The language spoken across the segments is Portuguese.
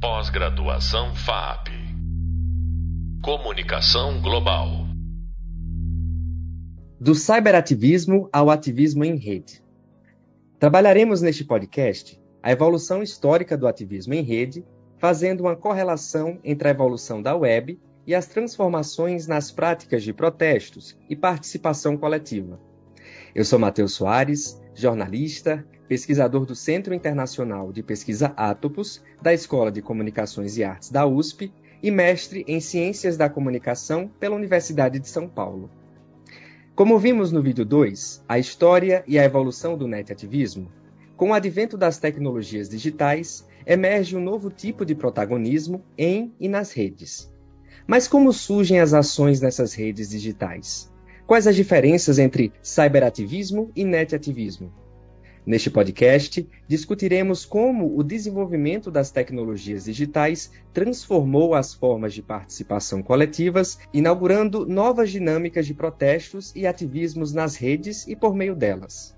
Pós-graduação FAP. Comunicação Global. Do cyberativismo ao ativismo em rede. Trabalharemos neste podcast a evolução histórica do ativismo em rede, fazendo uma correlação entre a evolução da web e as transformações nas práticas de protestos e participação coletiva. Eu sou Matheus Soares, jornalista, pesquisador do Centro Internacional de Pesquisa Atopos, da Escola de Comunicações e Artes da USP e mestre em Ciências da Comunicação pela Universidade de São Paulo. Como vimos no vídeo 2, a história e a evolução do netativismo, com o advento das tecnologias digitais, emerge um novo tipo de protagonismo em e nas redes. Mas como surgem as ações nessas redes digitais? Quais as diferenças entre cyberativismo e netativismo? Neste podcast, discutiremos como o desenvolvimento das tecnologias digitais transformou as formas de participação coletivas, inaugurando novas dinâmicas de protestos e ativismos nas redes e por meio delas.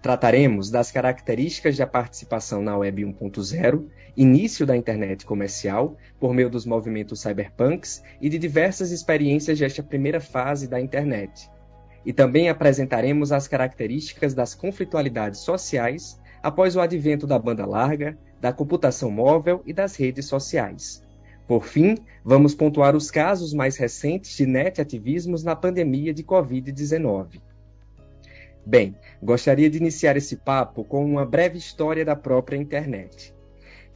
Trataremos das características da participação na Web 1.0, início da internet comercial, por meio dos movimentos cyberpunks e de diversas experiências desta primeira fase da internet e também apresentaremos as características das conflitualidades sociais após o advento da banda larga, da computação móvel e das redes sociais. Por fim, vamos pontuar os casos mais recentes de net-ativismos na pandemia de Covid-19. Bem, gostaria de iniciar esse papo com uma breve história da própria internet.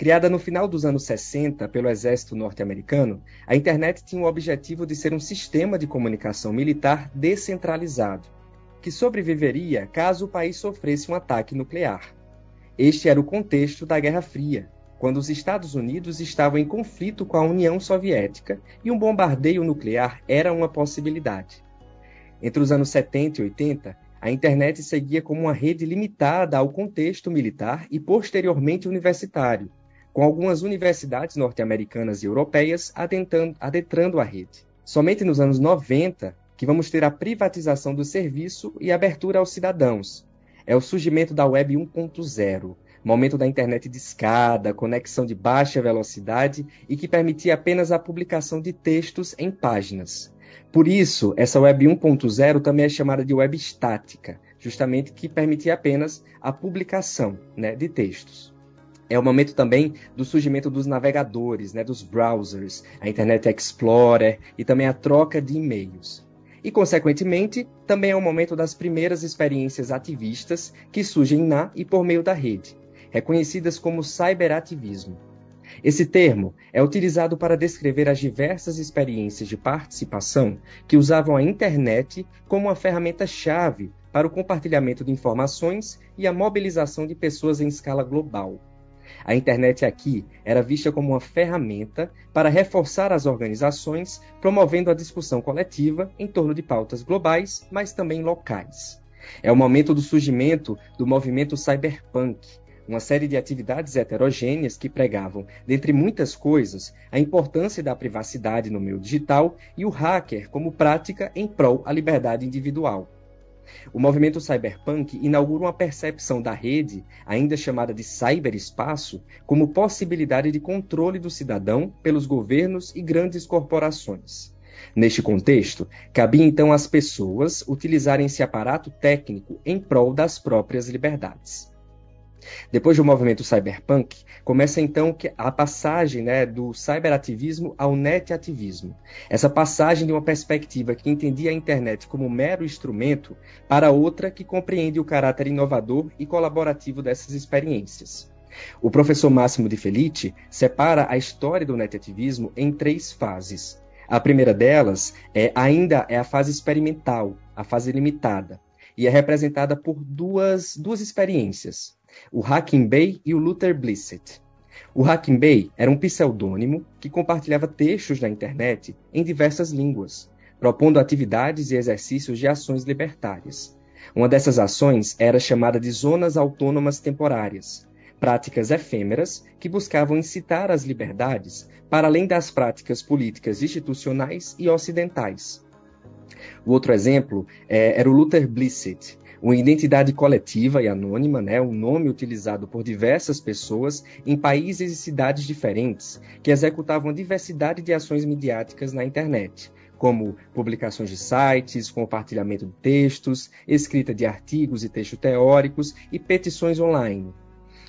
Criada no final dos anos 60 pelo exército norte-americano, a internet tinha o objetivo de ser um sistema de comunicação militar descentralizado, que sobreviveria caso o país sofresse um ataque nuclear. Este era o contexto da Guerra Fria, quando os Estados Unidos estavam em conflito com a União Soviética e um bombardeio nuclear era uma possibilidade. Entre os anos 70 e 80, a internet seguia como uma rede limitada ao contexto militar e posteriormente universitário, com algumas universidades norte-americanas e europeias adentrando, a rede. Somente nos anos 90 que vamos ter a privatização do serviço e abertura aos cidadãos. É o surgimento da Web 1.0, momento da internet de escada, conexão de baixa velocidade e que permitia apenas a publicação de textos em páginas. Por isso, essa Web 1.0 também é chamada de web estática, justamente que permitia apenas a publicação né, de textos. É o momento também do surgimento dos navegadores, né, dos browsers, a Internet Explorer e também a troca de e-mails. E, consequentemente, também é o momento das primeiras experiências ativistas que surgem na e por meio da rede, reconhecidas como cyberativismo. Esse termo é utilizado para descrever as diversas experiências de participação que usavam a internet como uma ferramenta-chave para o compartilhamento de informações e a mobilização de pessoas em escala global. A internet aqui era vista como uma ferramenta para reforçar as organizações, promovendo a discussão coletiva em torno de pautas globais, mas também locais. É o momento do surgimento do movimento cyberpunk, uma série de atividades heterogêneas que pregavam, dentre muitas coisas, a importância da privacidade no meio digital e o hacker como prática em prol à liberdade individual. O movimento cyberpunk inaugura uma percepção da rede, ainda chamada de cyberespaço, como possibilidade de controle do cidadão pelos governos e grandes corporações. Neste contexto, cabia então às pessoas utilizarem esse aparato técnico em prol das próprias liberdades. Depois do movimento cyberpunk, começa então a passagem né, do cyberativismo ao netativismo. Essa passagem de uma perspectiva que entendia a internet como um mero instrumento para outra que compreende o caráter inovador e colaborativo dessas experiências. O professor Máximo de Felice separa a história do netativismo em três fases. A primeira delas é ainda é a fase experimental, a fase limitada, e é representada por duas, duas experiências o Hacking Bay e o Luther Blissett. O Hacking Bay era um pseudônimo que compartilhava textos na internet em diversas línguas, propondo atividades e exercícios de ações libertárias. Uma dessas ações era chamada de zonas autônomas temporárias, práticas efêmeras que buscavam incitar as liberdades para além das práticas políticas institucionais e ocidentais. O outro exemplo é, era o Luther Blissett, uma identidade coletiva e anônima, né, um nome utilizado por diversas pessoas em países e cidades diferentes, que executavam diversidade de ações midiáticas na internet, como publicações de sites, compartilhamento de textos, escrita de artigos e textos teóricos e petições online.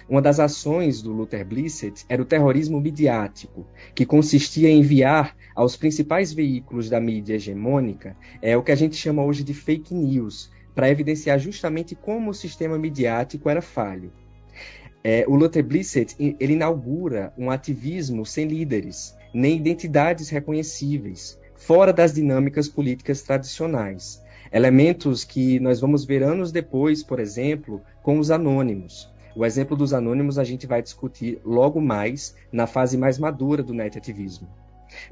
Uma das ações do Luther Blissett era o terrorismo midiático, que consistia em enviar aos principais veículos da mídia hegemônica é o que a gente chama hoje de fake news, para evidenciar justamente como o sistema midiático era falho. É, o Luther Blissett ele inaugura um ativismo sem líderes, nem identidades reconhecíveis, fora das dinâmicas políticas tradicionais. Elementos que nós vamos ver anos depois, por exemplo, com os anônimos. O exemplo dos anônimos a gente vai discutir logo mais na fase mais madura do netativismo.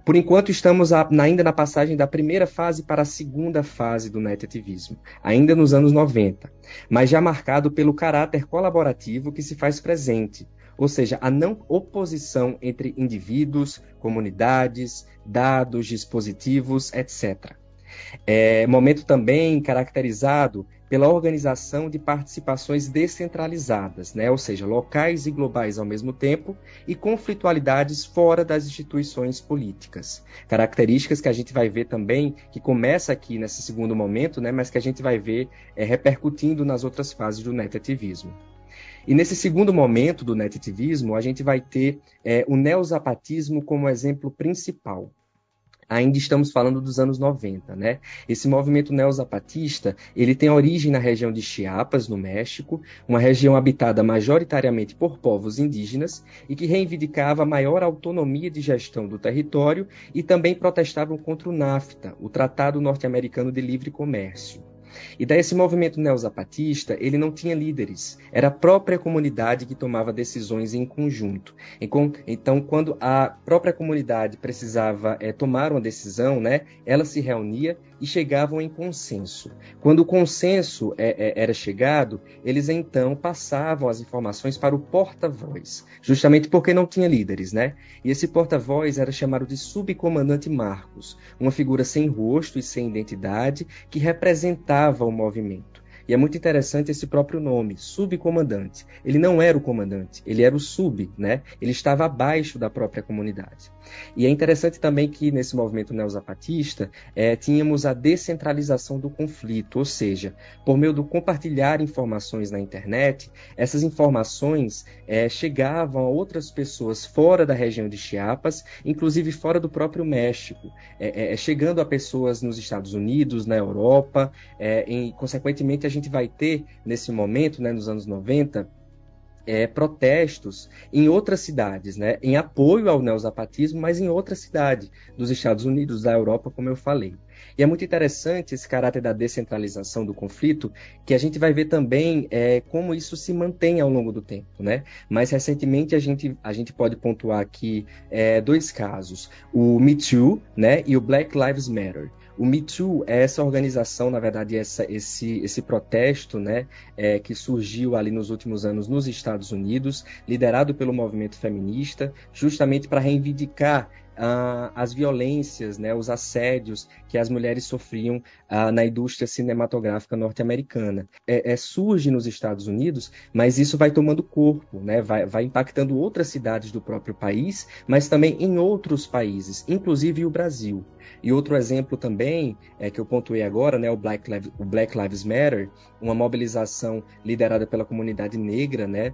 Por enquanto, estamos ainda na passagem da primeira fase para a segunda fase do netativismo, ainda nos anos 90, mas já marcado pelo caráter colaborativo que se faz presente, ou seja, a não oposição entre indivíduos, comunidades, dados, dispositivos, etc. É momento também caracterizado pela organização de participações descentralizadas, né? ou seja, locais e globais ao mesmo tempo, e conflitualidades fora das instituições políticas. Características que a gente vai ver também, que começa aqui nesse segundo momento, né? mas que a gente vai ver é, repercutindo nas outras fases do netativismo. E nesse segundo momento do netativismo, a gente vai ter é, o neozapatismo como exemplo principal ainda estamos falando dos anos 90, né? Esse movimento neozapatista, ele tem origem na região de Chiapas, no México, uma região habitada majoritariamente por povos indígenas e que reivindicava maior autonomia de gestão do território e também protestavam contra o NAFTA, o Tratado Norte-Americano de Livre Comércio. E daí esse movimento neozapatista, ele não tinha líderes, era a própria comunidade que tomava decisões em conjunto. Então, quando a própria comunidade precisava é, tomar uma decisão, né, ela se reunia e chegavam em consenso. Quando o consenso é, é, era chegado, eles então passavam as informações para o porta-voz, justamente porque não tinha líderes, né? E esse porta-voz era chamado de subcomandante Marcos, uma figura sem rosto e sem identidade que representava o movimento. E é muito interessante esse próprio nome, subcomandante. Ele não era o comandante, ele era o sub, né? Ele estava abaixo da própria comunidade. E é interessante também que nesse movimento neozapatista é, tínhamos a descentralização do conflito, ou seja, por meio do compartilhar informações na internet, essas informações é, chegavam a outras pessoas fora da região de Chiapas, inclusive fora do próprio México, é, é chegando a pessoas nos Estados Unidos, na Europa, é, e consequentemente a gente gente vai ter nesse momento, né, nos anos 90, é, protestos em outras cidades, né, em apoio ao neozapatismo, mas em outra cidade dos Estados Unidos, da Europa, como eu falei. E é muito interessante esse caráter da descentralização do conflito, que a gente vai ver também é, como isso se mantém ao longo do tempo. Né? Mais recentemente, a gente, a gente pode pontuar aqui é, dois casos: o Me Too né, e o Black Lives Matter. O Me Too é essa organização, na verdade, essa, esse, esse protesto né, é, que surgiu ali nos últimos anos nos Estados Unidos, liderado pelo movimento feminista, justamente para reivindicar uh, as violências, né, os assédios que as mulheres sofriam uh, na indústria cinematográfica norte-americana. É, é, surge nos Estados Unidos, mas isso vai tomando corpo, né, vai, vai impactando outras cidades do próprio país, mas também em outros países, inclusive o Brasil. E outro exemplo também, é, que eu pontuei agora, né, o, Black Lives, o Black Lives Matter, uma mobilização liderada pela comunidade negra, né,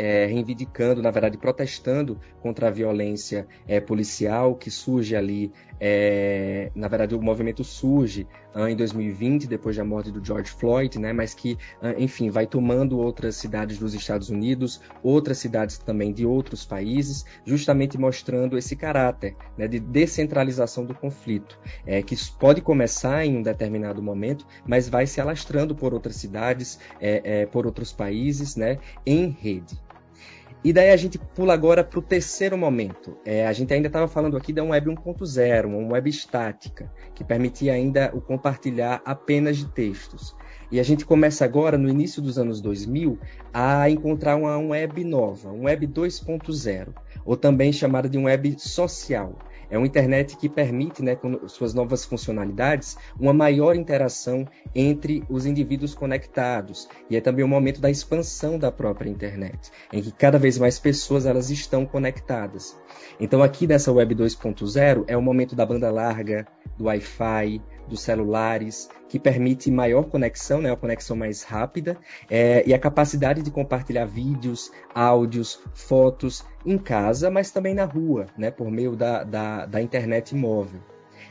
é, reivindicando, na verdade, protestando contra a violência é, policial que surge ali. É, na verdade, o movimento surge ah, em 2020, depois da morte do George Floyd, né, mas que, ah, enfim, vai tomando outras cidades dos Estados Unidos, outras cidades também de outros países, justamente mostrando esse caráter né, de descentralização do conflito, é, que pode começar em um determinado momento, mas vai se alastrando por outras cidades, é, é, por outros países, né, em rede. E daí a gente pula agora para o terceiro momento. É, a gente ainda estava falando aqui da web 1.0, uma web estática, que permitia ainda o compartilhar apenas de textos. E a gente começa agora, no início dos anos 2000, a encontrar uma web nova, uma web 2.0, ou também chamada de web social. É uma internet que permite, né, com suas novas funcionalidades, uma maior interação entre os indivíduos conectados. E é também o momento da expansão da própria internet, em que cada vez mais pessoas elas estão conectadas. Então aqui nessa Web 2.0 é o momento da banda larga, do Wi-Fi, dos celulares, que permite maior conexão, né, uma conexão mais rápida, é, e a capacidade de compartilhar vídeos, áudios, fotos em casa, mas também na rua, né, por meio da, da, da internet móvel.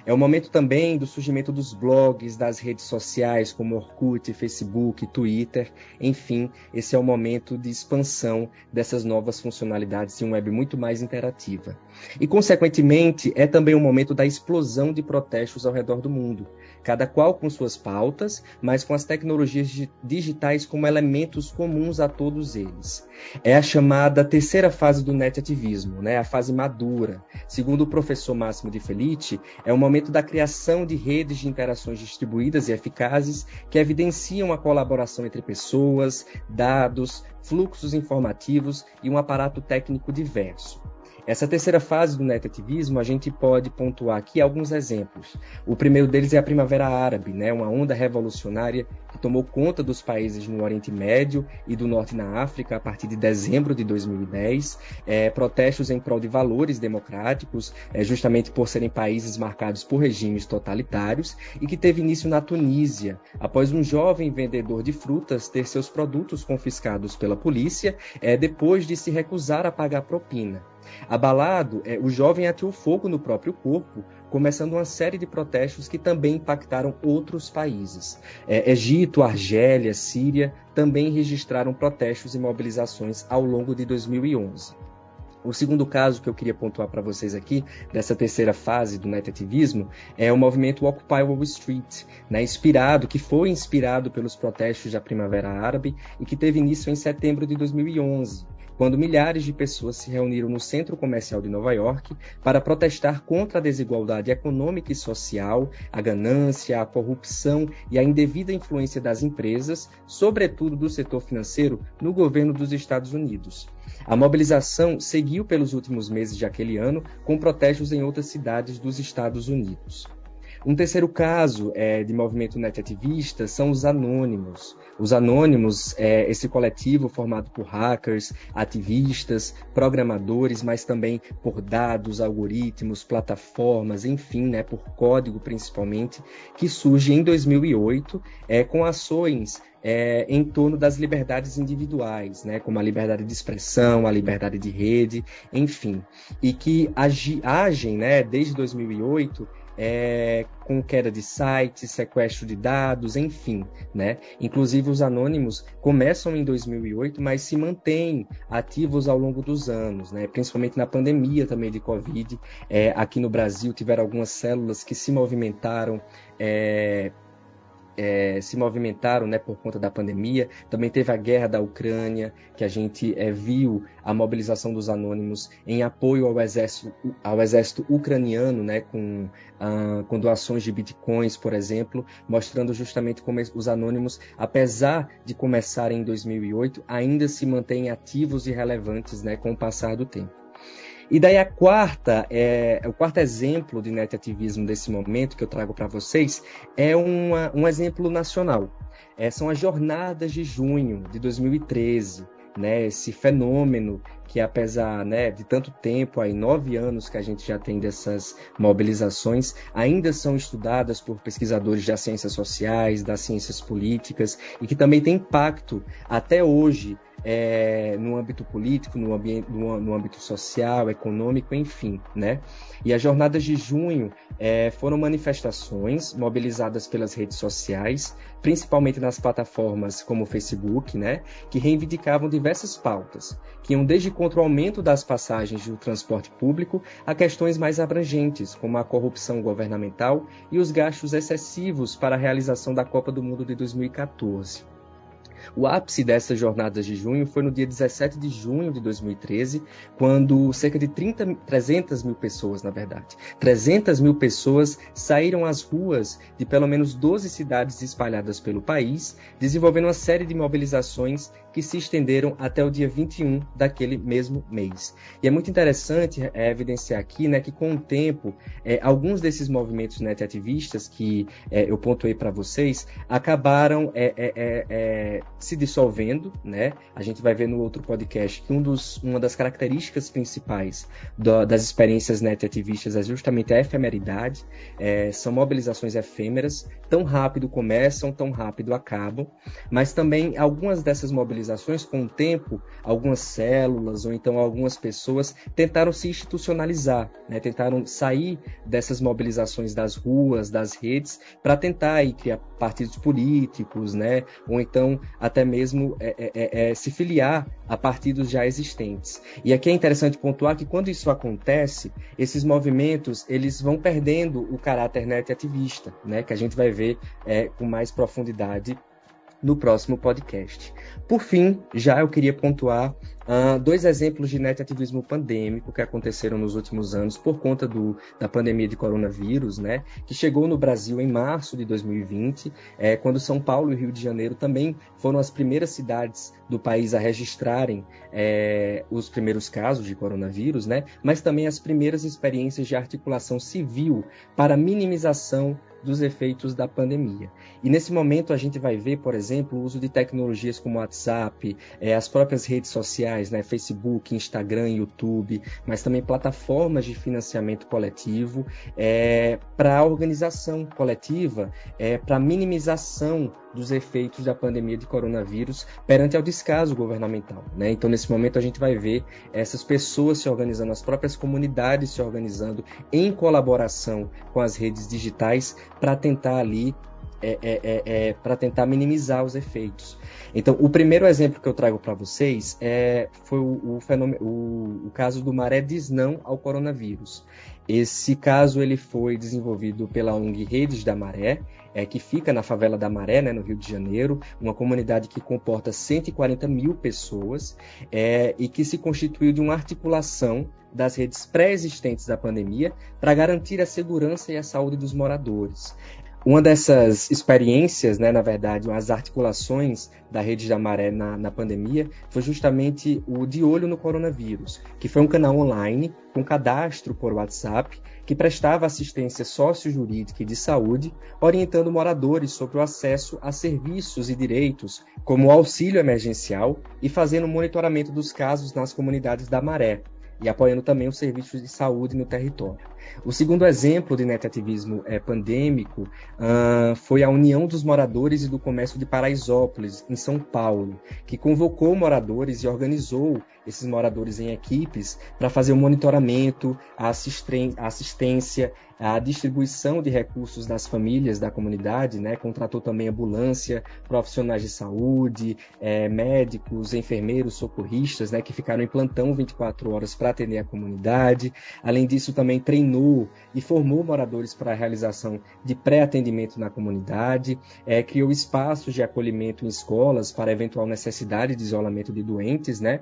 É o momento também do surgimento dos blogs, das redes sociais como Orkut, Facebook, Twitter. Enfim, esse é o momento de expansão dessas novas funcionalidades de um web muito mais interativa. E, consequentemente, é também o momento da explosão de protestos ao redor do mundo, cada qual com suas pautas, mas com as tecnologias digitais como elementos comuns a todos eles. É a chamada terceira fase do netativismo, né? a fase madura. Segundo o professor Máximo de Felice, é o momento da criação de redes de interações distribuídas e eficazes que evidenciam a colaboração entre pessoas, dados, fluxos informativos e um aparato técnico diverso. Essa terceira fase do netativismo, a gente pode pontuar aqui alguns exemplos. O primeiro deles é a Primavera Árabe, né, uma onda revolucionária que tomou conta dos países no Oriente Médio e do Norte na África a partir de dezembro de 2010. É, protestos em prol de valores democráticos, é, justamente por serem países marcados por regimes totalitários, e que teve início na Tunísia, após um jovem vendedor de frutas ter seus produtos confiscados pela polícia, é, depois de se recusar a pagar propina. Abalado, é, o jovem ateou fogo no próprio corpo, começando uma série de protestos que também impactaram outros países. É, Egito, Argélia, Síria também registraram protestos e mobilizações ao longo de 2011. O segundo caso que eu queria pontuar para vocês aqui, dessa terceira fase do netativismo, é o movimento Occupy Wall Street, né, inspirado, que foi inspirado pelos protestos da Primavera Árabe e que teve início em setembro de 2011 quando milhares de pessoas se reuniram no centro comercial de Nova York para protestar contra a desigualdade econômica e social, a ganância, a corrupção e a indevida influência das empresas, sobretudo do setor financeiro, no governo dos Estados Unidos. A mobilização seguiu pelos últimos meses de aquele ano, com protestos em outras cidades dos Estados Unidos. Um terceiro caso é, de movimento netativista são os anônimos. Os anônimos é esse coletivo formado por hackers, ativistas, programadores, mas também por dados, algoritmos, plataformas, enfim, né, por código principalmente, que surge em 2008 é, com ações é, em torno das liberdades individuais, né, como a liberdade de expressão, a liberdade de rede, enfim, e que agi, agem né, desde 2008 é, com queda de sites, sequestro de dados, enfim, né? Inclusive os anônimos começam em 2008, mas se mantêm ativos ao longo dos anos, né? Principalmente na pandemia também de Covid, é, aqui no Brasil tiveram algumas células que se movimentaram é, é, se movimentaram né, por conta da pandemia. Também teve a guerra da Ucrânia, que a gente é, viu a mobilização dos anônimos em apoio ao exército, ao exército ucraniano, né, com, ah, com doações de bitcoins, por exemplo, mostrando justamente como os anônimos, apesar de começarem em 2008, ainda se mantêm ativos e relevantes né, com o passar do tempo. E daí a quarta, é, o quarto exemplo de netativismo desse momento que eu trago para vocês é uma, um exemplo nacional. É, são as jornadas de junho de 2013, né? Esse fenômeno que apesar né, de tanto tempo, aí nove anos que a gente já tem dessas mobilizações, ainda são estudadas por pesquisadores das ciências sociais, das ciências políticas e que também tem impacto até hoje é, no âmbito político, no, no, no, âmbito social, econômico, enfim, né? E as jornadas de junho é, foram manifestações mobilizadas pelas redes sociais, principalmente nas plataformas como o Facebook, né? Que reivindicavam diversas pautas, que iam desde contra o aumento das passagens do transporte público a questões mais abrangentes, como a corrupção governamental e os gastos excessivos para a realização da Copa do Mundo de 2014. O ápice dessas jornadas de junho foi no dia 17 de junho de 2013, quando cerca de 30, 300 mil pessoas, na verdade, 300 mil pessoas saíram às ruas de pelo menos 12 cidades espalhadas pelo país, desenvolvendo uma série de mobilizações que se estenderam até o dia 21 daquele mesmo mês. E é muito interessante é, evidenciar aqui né, que, com o tempo, é, alguns desses movimentos net ativistas que é, eu pontuei para vocês acabaram é, é, é, se dissolvendo. Né? A gente vai ver no outro podcast que um dos, uma das características principais do, das experiências net ativistas é justamente a efemeridade. são mobilizações efêmeras, tão rápido começam, tão rápido acabam, mas também algumas dessas mobilizações, com o tempo, algumas células ou então algumas pessoas tentaram se institucionalizar, né? tentaram sair dessas mobilizações das ruas, das redes, para tentar aí, criar partidos políticos, né? ou então até mesmo é, é, é, é, se filiar a partidos já existentes. E aqui é interessante pontuar que quando isso acontece, esses movimentos eles vão perdendo o caráter net ativista, né? que a gente vai ver é, com mais profundidade no próximo podcast. Por fim, já eu queria pontuar uh, dois exemplos de netativismo pandêmico que aconteceram nos últimos anos por conta do, da pandemia de coronavírus, né, que chegou no Brasil em março de 2020, é, quando São Paulo e Rio de Janeiro também foram as primeiras cidades do país a registrarem é, os primeiros casos de coronavírus, né, mas também as primeiras experiências de articulação civil para minimização dos efeitos da pandemia. E nesse momento a gente vai ver, por exemplo, o uso de tecnologias como WhatsApp, é, as próprias redes sociais, né, Facebook, Instagram, YouTube, mas também plataformas de financiamento coletivo é, para organização coletiva, é, para minimização dos efeitos da pandemia de coronavírus perante ao descaso governamental. Né? Então, nesse momento, a gente vai ver essas pessoas se organizando, as próprias comunidades se organizando em colaboração com as redes digitais para tentar ali é, é, é, é para tentar minimizar os efeitos. Então, o primeiro exemplo que eu trago para vocês é, foi o, o, fenômeno, o, o, caso do maré diz não ao coronavírus. Esse caso ele foi desenvolvido pela ONG Redes da Maré, é, que fica na favela da Maré, né, no Rio de Janeiro, uma comunidade que comporta 140 mil pessoas é, e que se constituiu de uma articulação das redes pré-existentes da pandemia para garantir a segurança e a saúde dos moradores. Uma dessas experiências, né, na verdade, as articulações da Rede da Maré na, na, pandemia, foi justamente o De Olho no Coronavírus, que foi um canal online com cadastro por WhatsApp que prestava assistência sócio-jurídica e de saúde, orientando moradores sobre o acesso a serviços e direitos, como o auxílio emergencial, e fazendo monitoramento dos casos nas comunidades da Maré, e apoiando também os serviços de saúde no território. O segundo exemplo de netativismo é, pandêmico uh, foi a União dos Moradores e do Comércio de Paraisópolis, em São Paulo, que convocou moradores e organizou esses moradores em equipes para fazer o monitoramento, a assistência a distribuição de recursos das famílias da comunidade, né? contratou também ambulância, profissionais de saúde, é, médicos, enfermeiros, socorristas, né? que ficaram em plantão 24 horas para atender a comunidade. Além disso, também treinou e formou moradores para a realização de pré-atendimento na comunidade, é, criou espaços de acolhimento em escolas para eventual necessidade de isolamento de doentes, né?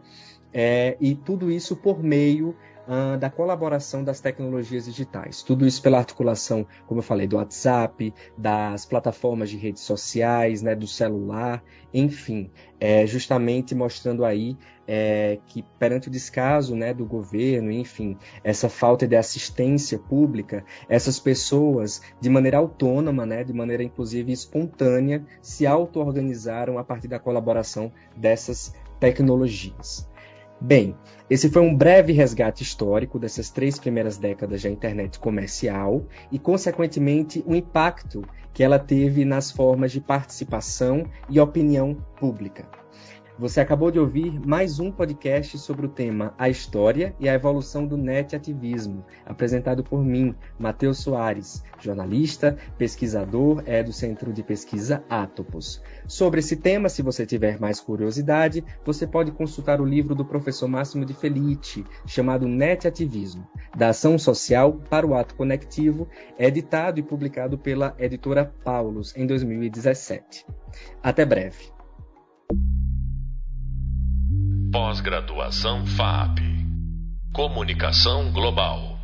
É, e tudo isso por meio uh, da colaboração das tecnologias digitais. Tudo isso pela articulação, como eu falei, do WhatsApp, das plataformas de redes sociais, né, do celular, enfim, é, justamente mostrando aí é, que perante o descaso né, do governo, enfim, essa falta de assistência pública, essas pessoas, de maneira autônoma, né, de maneira inclusive espontânea, se auto-organizaram a partir da colaboração dessas tecnologias. Bem, esse foi um breve resgate histórico dessas três primeiras décadas da internet comercial e, consequentemente, o impacto que ela teve nas formas de participação e opinião pública. Você acabou de ouvir mais um podcast sobre o tema A História e a Evolução do Net Ativismo, apresentado por mim, Matheus Soares, jornalista, pesquisador, é do Centro de Pesquisa Atopos. Sobre esse tema, se você tiver mais curiosidade, você pode consultar o livro do professor Máximo de Felice, chamado Net Ativismo, da Ação Social para o Ato Conectivo, editado e publicado pela editora Paulus em 2017. Até breve. Pós-graduação FAP. Comunicação Global.